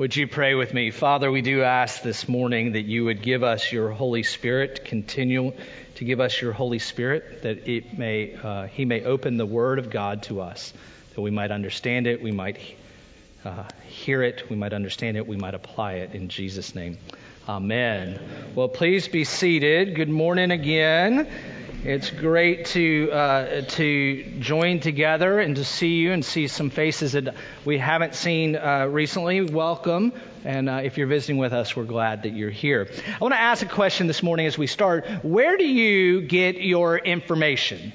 Would you pray with me? Father, we do ask this morning that you would give us your Holy Spirit, continue to give us your Holy Spirit, that it may, uh, He may open the Word of God to us, that we might understand it, we might uh, hear it, we might understand it, we might apply it in Jesus' name. Amen. Well, please be seated. Good morning again. It's great to uh, to join together and to see you and see some faces that we haven't seen uh, recently. Welcome, and uh, if you're visiting with us, we're glad that you're here. I want to ask a question this morning as we start. Where do you get your information?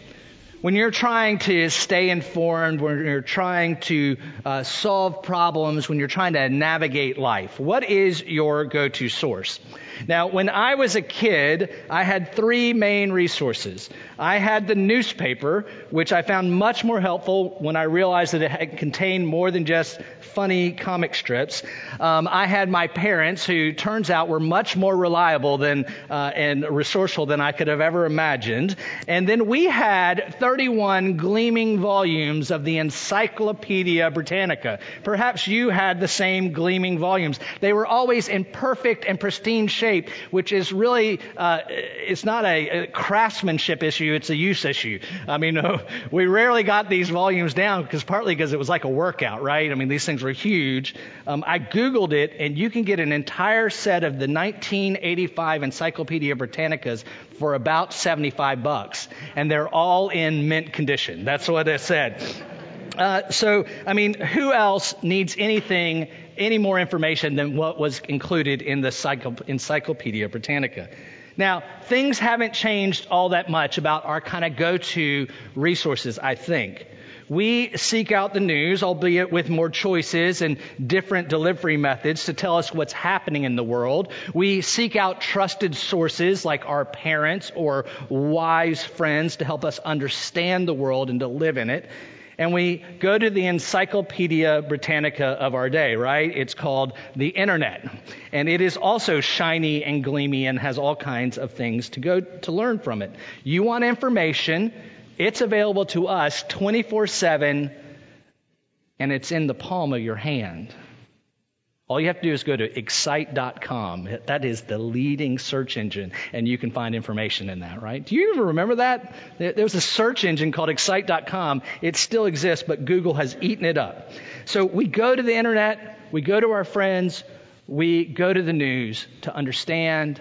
When you're trying to stay informed, when you're trying to uh, solve problems, when you're trying to navigate life, what is your go-to source? Now, when I was a kid, I had three main resources. I had the newspaper, which I found much more helpful when I realized that it contained more than just funny comic strips. Um, I had my parents, who turns out were much more reliable than uh, and resourceful than I could have ever imagined. And then we had 31 gleaming volumes of the Encyclopedia Britannica. Perhaps you had the same gleaming volumes. They were always in perfect and pristine shape, which is really uh, it's not a, a craftsmanship issue; it's a use issue. I mean, we rarely got these volumes down because partly because it was like a workout, right? I mean, these things were huge. Um, I Googled it, and you can get an entire set of the 1985 Encyclopedia Britannicas for about 75 bucks, and they're all in mint condition. That's what it said. Uh, so, I mean, who else needs anything, any more information than what was included in the Encyclopedia Britannica? Now, things haven't changed all that much about our kind of go-to resources, I think. We seek out the news, albeit with more choices and different delivery methods to tell us what's happening in the world. We seek out trusted sources like our parents or wise friends to help us understand the world and to live in it. And we go to the Encyclopedia Britannica of our day, right? It's called the Internet. And it is also shiny and gleamy and has all kinds of things to go to learn from it. You want information, it's available to us 24 7, and it's in the palm of your hand. All you have to do is go to excite.com. That is the leading search engine, and you can find information in that, right? Do you even remember that? There was a search engine called excite.com. It still exists, but Google has eaten it up. So we go to the internet, we go to our friends, we go to the news to understand,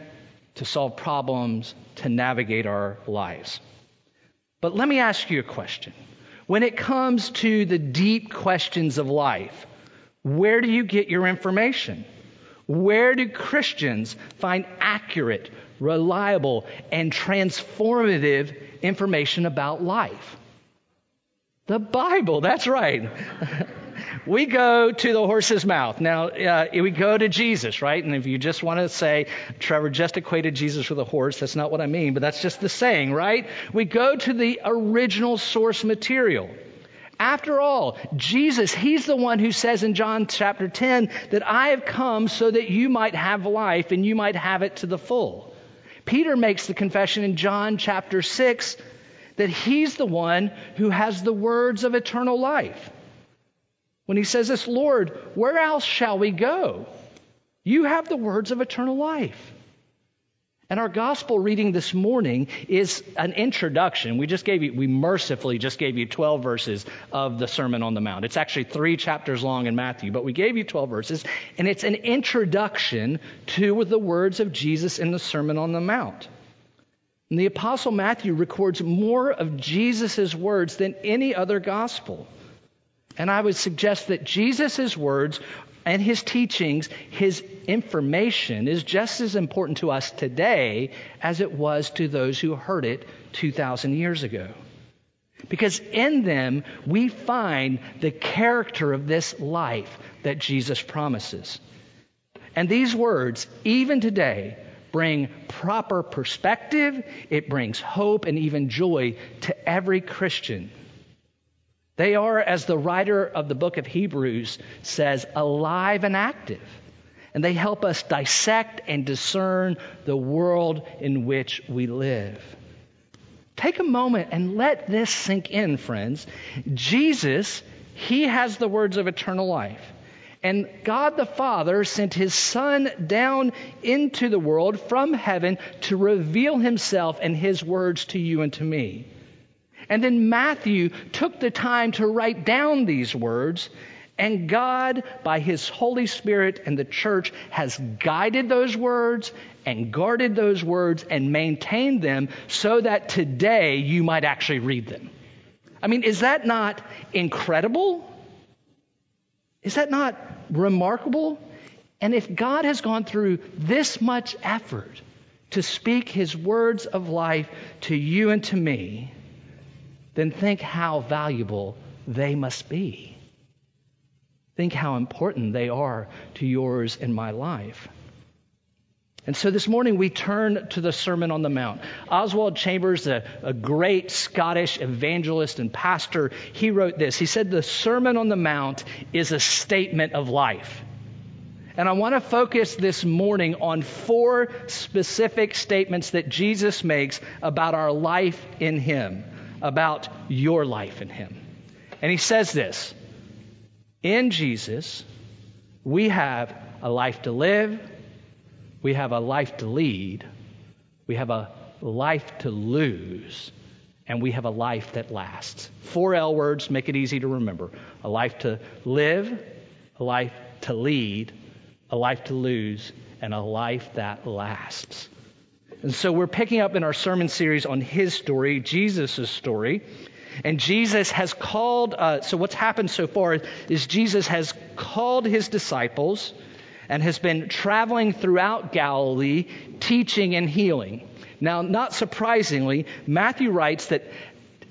to solve problems, to navigate our lives. But let me ask you a question. When it comes to the deep questions of life, where do you get your information? Where do Christians find accurate, reliable, and transformative information about life? The Bible, that's right. we go to the horse's mouth. Now, uh, we go to Jesus, right? And if you just want to say, Trevor just equated Jesus with a horse, that's not what I mean, but that's just the saying, right? We go to the original source material. After all, Jesus, He's the one who says in John chapter 10 that I have come so that you might have life and you might have it to the full. Peter makes the confession in John chapter 6 that He's the one who has the words of eternal life. When he says this, Lord, where else shall we go? You have the words of eternal life. And our gospel reading this morning is an introduction. We just gave you, we mercifully just gave you 12 verses of the Sermon on the Mount. It's actually three chapters long in Matthew, but we gave you 12 verses, and it's an introduction to the words of Jesus in the Sermon on the Mount. And the Apostle Matthew records more of Jesus' words than any other gospel. And I would suggest that Jesus' words and his teachings, his information is just as important to us today as it was to those who heard it 2,000 years ago. Because in them we find the character of this life that Jesus promises. And these words, even today, bring proper perspective, it brings hope and even joy to every Christian they are, as the writer of the book of Hebrews says, alive and active. And they help us dissect and discern the world in which we live. Take a moment and let this sink in, friends. Jesus, He has the words of eternal life. And God the Father sent his Son down into the world from heaven to reveal himself and his words to you and to me. And then Matthew took the time to write down these words, and God, by his Holy Spirit and the church, has guided those words and guarded those words and maintained them so that today you might actually read them. I mean, is that not incredible? Is that not remarkable? And if God has gone through this much effort to speak his words of life to you and to me, then think how valuable they must be. Think how important they are to yours and my life. And so this morning we turn to the Sermon on the Mount. Oswald Chambers, a, a, great Scottish evangelist and pastor, he wrote this. He said, The Sermon on the Mount is a statement of life. And I want to focus this morning on four specific statements that Jesus makes about our life in Him, about your life in Him. And he says this In Jesus, we have a life to live we have a life to lead, we have a life to lose, and we have a life that lasts. Four L words make it easy to remember a life to live, a life to lead, a life to lose, and a life that lasts. And so we're picking up in our sermon series on his story, Jesus' story. And Jesus has called, uh, so what's happened so far is Jesus has called his disciples and has been traveling throughout Galilee teaching and healing. Now, not surprisingly, Matthew writes that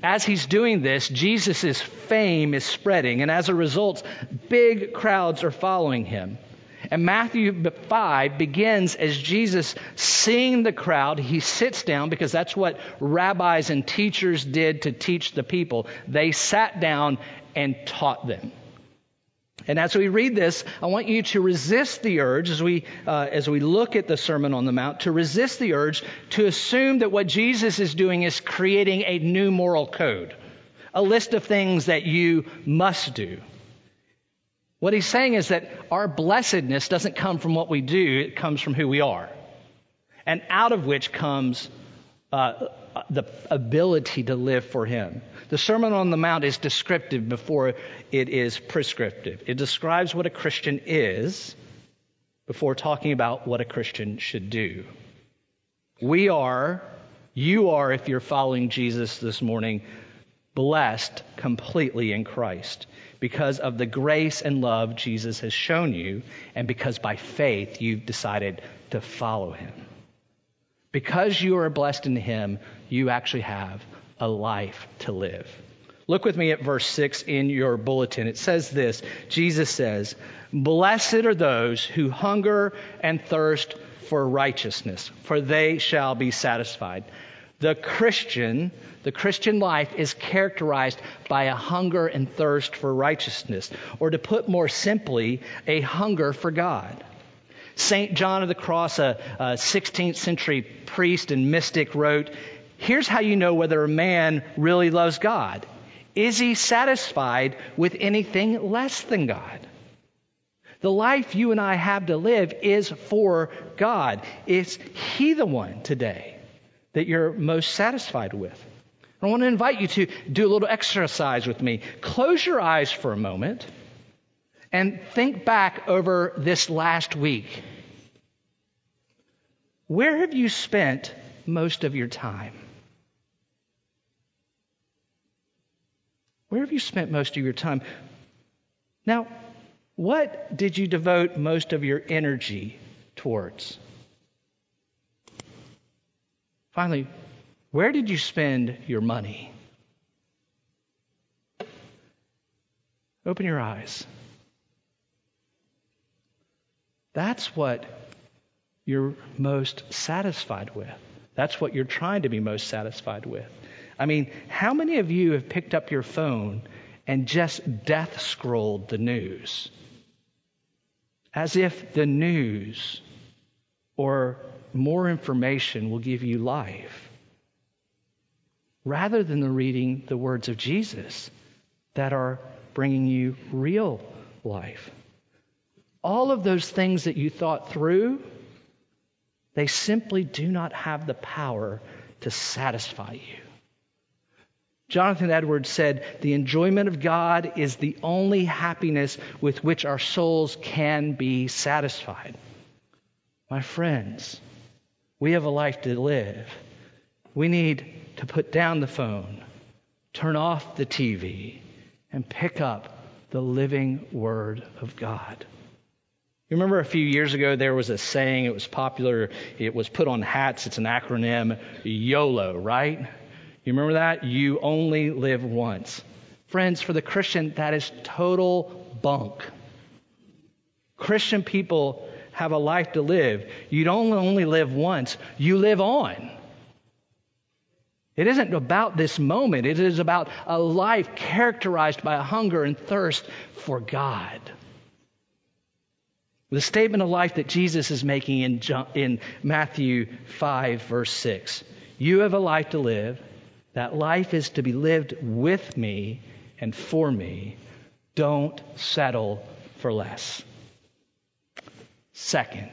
as he's doing this, Jesus' fame is spreading, and as a result, big crowds are following him. And Matthew 5 begins as Jesus seeing the crowd, he sits down because that's what rabbis and teachers did to teach the people. They sat down and taught them. And as we read this, I want you to resist the urge as we, uh, as we look at the Sermon on the Mount, to resist the urge to assume that what Jesus is doing is creating a new moral code, a list of things that you must do. What he's saying is that our blessedness doesn't come from what we do, it comes from who we are. And out of which comes uh, the ability to live for him. The Sermon on the Mount is descriptive before it is prescriptive. It describes what a Christian is before talking about what a Christian should do. We are, you are, if you're following Jesus this morning, blessed completely in Christ because of the grace and love Jesus has shown you, and because by faith you've decided to follow him. Because you are blessed in him, you actually have a life to live. Look with me at verse 6 in your bulletin. It says this Jesus says, Blessed are those who hunger and thirst for righteousness, for they shall be satisfied. The Christian, the Christian life is characterized by a hunger and thirst for righteousness, or to put more simply, a hunger for God. St. John of the Cross, a, a 16th century priest and mystic, wrote, Here's how you know whether a man really loves God. Is he satisfied with anything less than God? The life you and I have to live is for God. Is He the one today that you're most satisfied with? I want to invite you to do a little exercise with me. Close your eyes for a moment and think back over this last week. Where have you spent most of your time? Where have you spent most of your time? Now, what did you devote most of your energy towards? Finally, where did you spend your money? Open your eyes. That's what you're most satisfied with. That's what you're trying to be most satisfied with. I mean, how many of you have picked up your phone and just death scrolled the news? As if the news or more information will give you life, rather than the reading the words of Jesus that are bringing you real life. all of those things that you thought through, they simply do not have the power to satisfy you. Jonathan Edwards said, The enjoyment of God is the only happiness with which our souls can be satisfied. My friends, we have a life to live. We need to put down the phone, turn off the TV, and pick up the living Word of God. You remember a few years ago there was a saying, it was popular, it was put on hats, it's an acronym, YOLO, right? You remember that? You only live once. Friends, for the Christian, that is total bunk. Christian people have a life to live. You don't only live once, you live on. It isn't about this moment, it is about a life characterized by a hunger and thirst for God. The statement of life that Jesus is making in, in Matthew 5, verse 6. You have a life to live. That life is to be lived with me and for me. Don't settle for less. Second,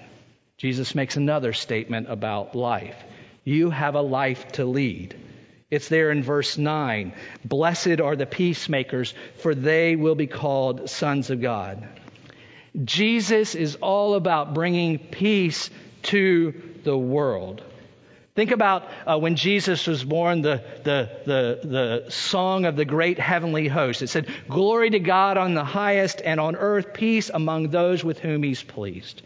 Jesus makes another statement about life. You have a life to lead. It's there in verse 9. Blessed are the peacemakers, for they will be called sons of God. Jesus is all about bringing peace to the world. Think about uh, when Jesus was born, the, the, the, the song of the great heavenly host. It said, Glory to God on the highest, and on earth peace among those with whom he's pleased.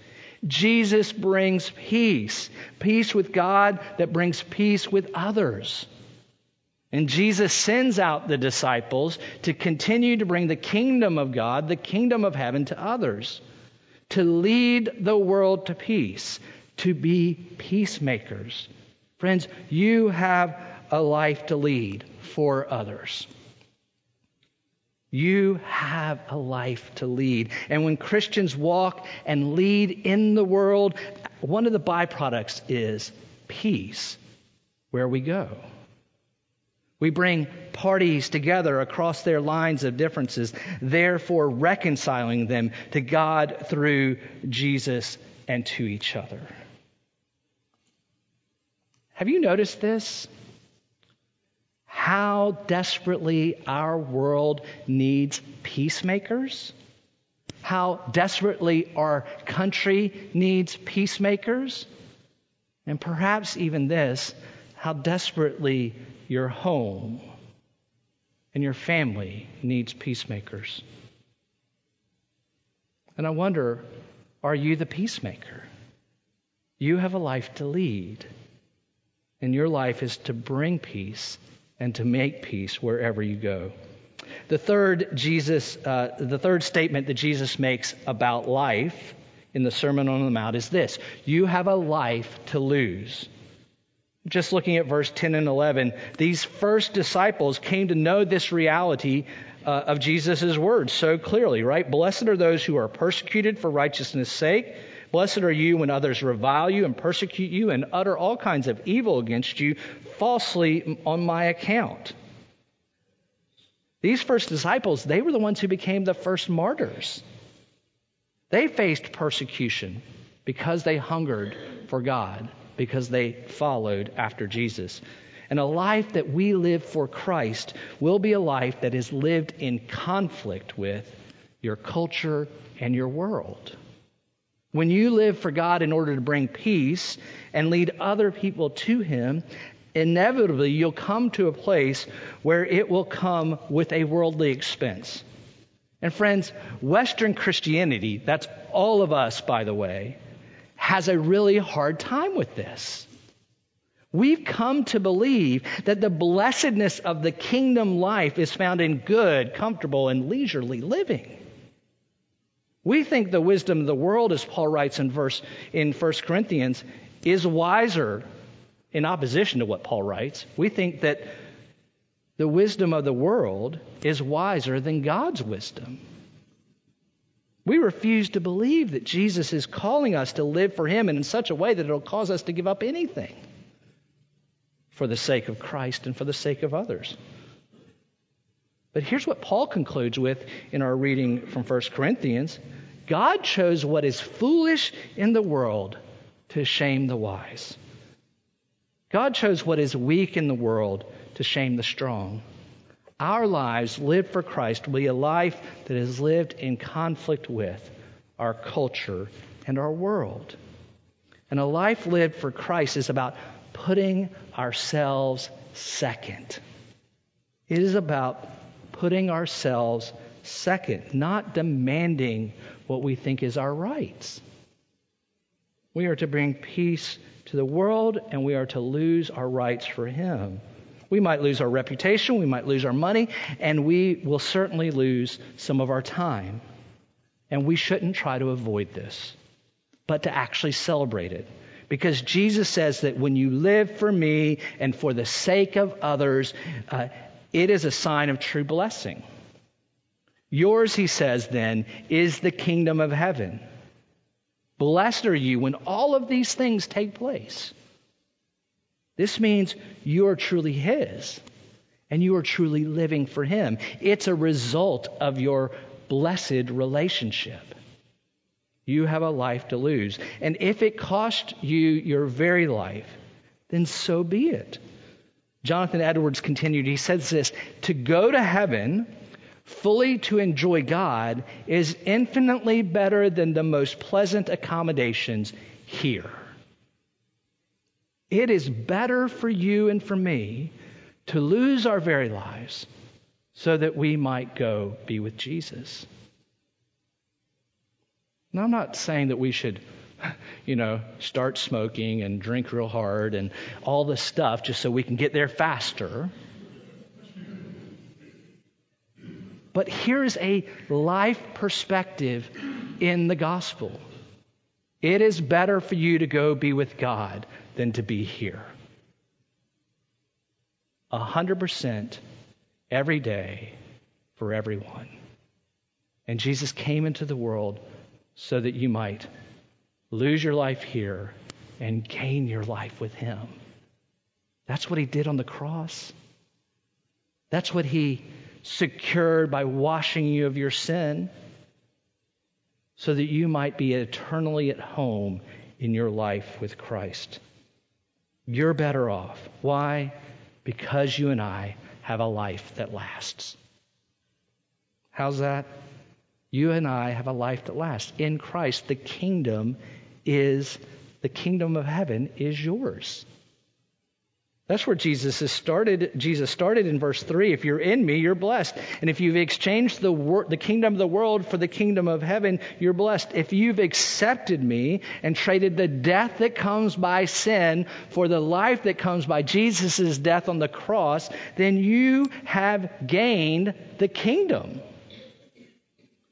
Jesus brings peace, peace with God that brings peace with others. And Jesus sends out the disciples to continue to bring the kingdom of God, the kingdom of heaven to others, to lead the world to peace, to be peacemakers. Friends, you have a life to lead for others. You have a life to lead. And when Christians walk and lead in the world, one of the byproducts is peace where we go. We bring parties together across their lines of differences, therefore reconciling them to God through Jesus and to each other. Have you noticed this? How desperately our world needs peacemakers? How desperately our country needs peacemakers? And perhaps even this, how desperately your home and your family needs peacemakers. And I wonder are you the peacemaker? You have a life to lead, and your life is to bring peace and to make peace wherever you go. The third Jesus, uh, the third statement that Jesus makes about life in the Sermon on the Mount is this: You have a life to lose. Just looking at verse 10 and 11, these first disciples came to know this reality uh, of Jesus' words so clearly, right? Blessed are those who are persecuted for righteousness' sake. Blessed are you when others revile you and persecute you and utter all kinds of evil against you falsely on my account. These first disciples, they were the ones who became the first martyrs. They faced persecution because they hungered for God because they followed after Jesus. And a life that we live for Christ will be a life that is lived in conflict with your culture and your world. When you live for God in order to bring peace and lead other people to Him, inevitably you'll come to a place where it will come with a worldly expense. And friends, Western Christianity, that's all of us, by the way, has a really hard time with this. We've come to believe that the blessedness of the kingdom life is found in good, comfortable, and leisurely living. We think the wisdom of the world, as Paul writes in verse in 1 Corinthians, is wiser in opposition to what Paul writes. We think that the wisdom of the world is wiser than God's wisdom. We refuse to believe that Jesus is calling us to live for Him and in such a way that it'll cause us to give up anything for the sake of Christ and for the sake of others. But here's what Paul concludes with in our reading from 1 Corinthians God chose what is foolish in the world to shame the wise. God chose what is weak in the world to shame the strong. Our lives lived for Christ will be a life that is lived in conflict with our culture and our world. And a life lived for Christ is about putting ourselves second. It is about putting ourselves second, not demanding what we think is our rights. We are to bring peace to the world and we are to lose our rights for Him. We might lose our reputation, we might lose our money, and we will certainly lose some of our time. And we shouldn't try to avoid this, but to actually celebrate it. Because Jesus says that when you live for me and for the sake of others, uh, it is a sign of true blessing. Yours, he says, then, is the kingdom of heaven. Blessed are you when all of these things take place. This means you are truly his and you are truly living for him. It's a result of your blessed relationship. You have a life to lose. And if it cost you your very life, then so be it. Jonathan Edwards continued, he says this To go to heaven, fully to enjoy God, is infinitely better than the most pleasant accommodations here. It is better for you and for me to lose our very lives so that we might go be with Jesus. Now, I'm not saying that we should, you know, start smoking and drink real hard and all this stuff just so we can get there faster. But here's a life perspective in the gospel. It is better for you to go be with God than to be here. A hundred percent every day for everyone. And Jesus came into the world so that you might lose your life here and gain your life with Him. That's what He did on the cross. That's what He secured by washing you of your sin so that you might be eternally at home in your life with Christ. You're better off. Why? Because you and I have a life that lasts. How's that? You and I have a life that lasts. In Christ, the kingdom is, the kingdom of heaven is yours. That's where Jesus has started. Jesus started in verse 3. If you're in me, you're blessed. And if you've exchanged the, wor- the kingdom of the world for the kingdom of heaven, you're blessed. If you've accepted me and traded the death that comes by sin for the life that comes by Jesus' death on the cross, then you have gained the kingdom.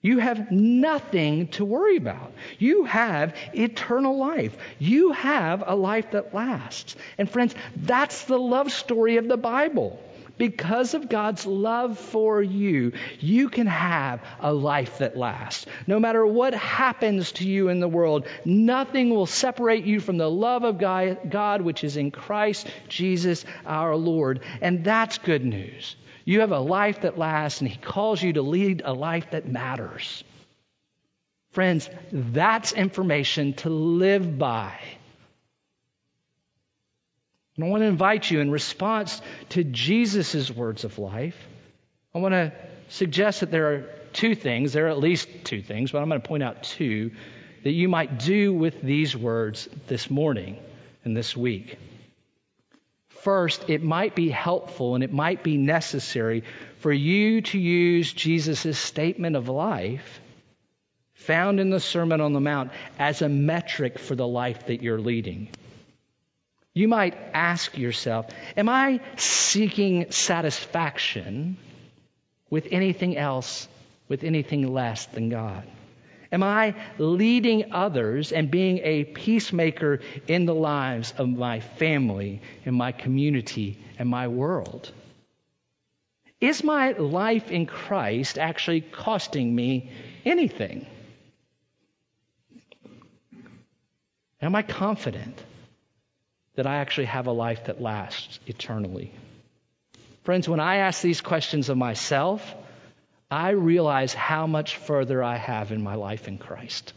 You have nothing to worry about. You have eternal life. You have a life that lasts. And friends, that's the love story of the Bible. Because of God's love for you, you can have a life that lasts. No matter what happens to you in the world, nothing will separate you from the love of God, which is in Christ Jesus our Lord. And that's good news. You have a life that lasts, and He calls you to lead a life that matters. Friends, that's information to live by. And I want to invite you in response to Jesus' words of life. I want to suggest that there are two things, there are at least two things, but I'm going to point out two that you might do with these words this morning and this week. First, it might be helpful and it might be necessary for you to use Jesus' statement of life found in the Sermon on the Mount as a metric for the life that you're leading. You might ask yourself, Am I seeking satisfaction with anything else, with anything less than God? Am I leading others and being a peacemaker in the lives of my family and my community and my world? Is my life in Christ actually costing me anything? Am I confident that I actually have a life that lasts eternally? Friends, when I ask these questions of myself, I realize how much further I have in my life in Christ.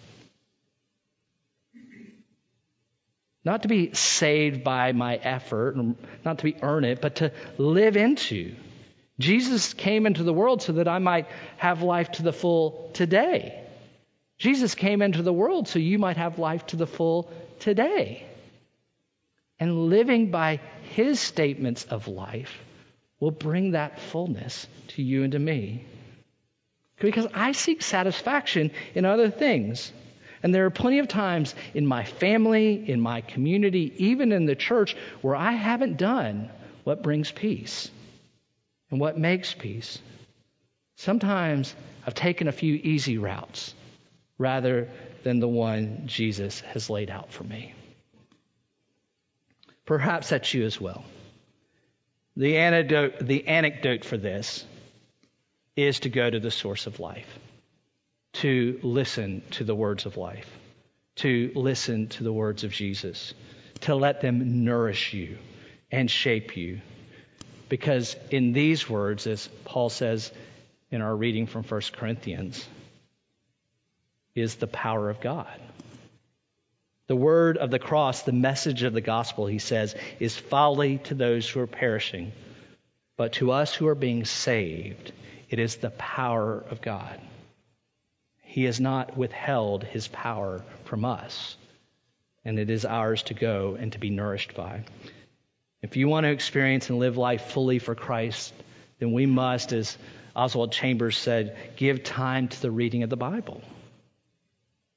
Not to be saved by my effort, not to be earn it, but to live into. Jesus came into the world so that I might have life to the full today. Jesus came into the world so you might have life to the full today. And living by his statements of life will bring that fullness to you and to me. Because I seek satisfaction in other things. And there are plenty of times in my family, in my community, even in the church, where I haven't done what brings peace and what makes peace. Sometimes I've taken a few easy routes rather than the one Jesus has laid out for me. Perhaps that's you as well. The anecdote, the anecdote for this is to go to the source of life, to listen to the words of life, to listen to the words of Jesus, to let them nourish you and shape you. Because in these words, as Paul says in our reading from 1 Corinthians, is the power of God. The word of the cross, the message of the gospel, he says, is folly to those who are perishing. But to us who are being saved, it is the power of God. He has not withheld his power from us, and it is ours to go and to be nourished by. If you want to experience and live life fully for Christ, then we must, as Oswald Chambers said, give time to the reading of the Bible.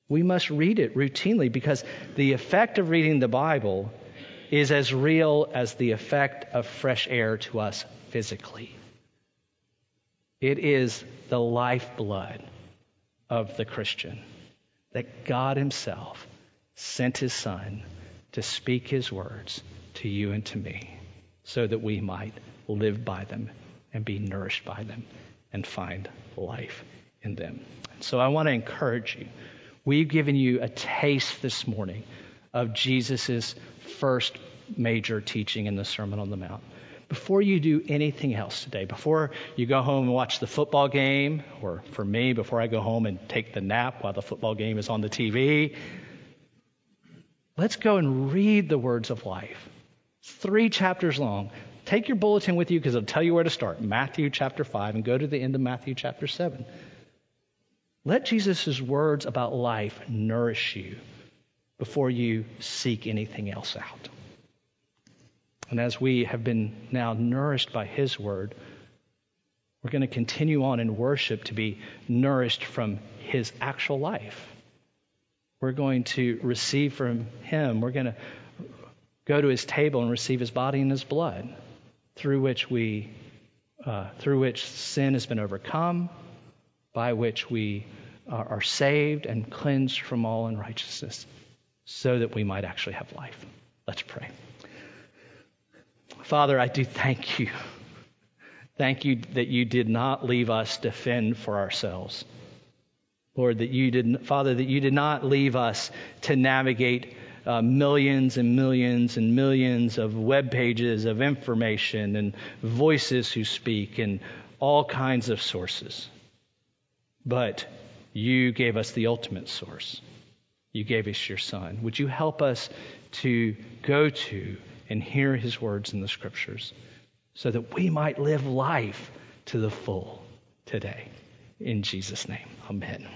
We must read it routinely because the effect of reading the Bible is as real as the effect of fresh air to us physically. It is the lifeblood of the Christian that God Himself sent His Son to speak His words to you and to me so that we might live by them and be nourished by them and find life in them. So I want to encourage you We've given you a taste this morning of Jesus' first major teaching in the Sermon on the Mount. Before you do anything else today, before you go home and watch the football game, or for me, before I go home and take the nap while the football game is on the TV, let's go and read the words of life. Three chapters long. Take your bulletin with you because it'll tell you where to start. Matthew chapter 5 and go to the end of Matthew chapter 7. Let Jesus' words about life nourish you before you seek anything else out. And as we have been now nourished by His word, we're going to continue on in worship to be nourished from His actual life. We're going to receive from Him. We're going to go to His table and receive His body and His blood, through which we, uh, through which sin has been overcome, by which we are saved and cleansed from all unrighteousness, so that we might actually have life. Let's pray. Father, I do thank you. Thank you that you did not leave us to fend for ourselves. Lord, that you didn't, Father, that you did not leave us to navigate uh, millions and millions and millions of web pages of information and voices who speak and all kinds of sources. But you gave us the ultimate source. You gave us your Son. Would you help us to go to and hear his words in the scriptures so that we might live life to the full today? In Jesus' name, amen.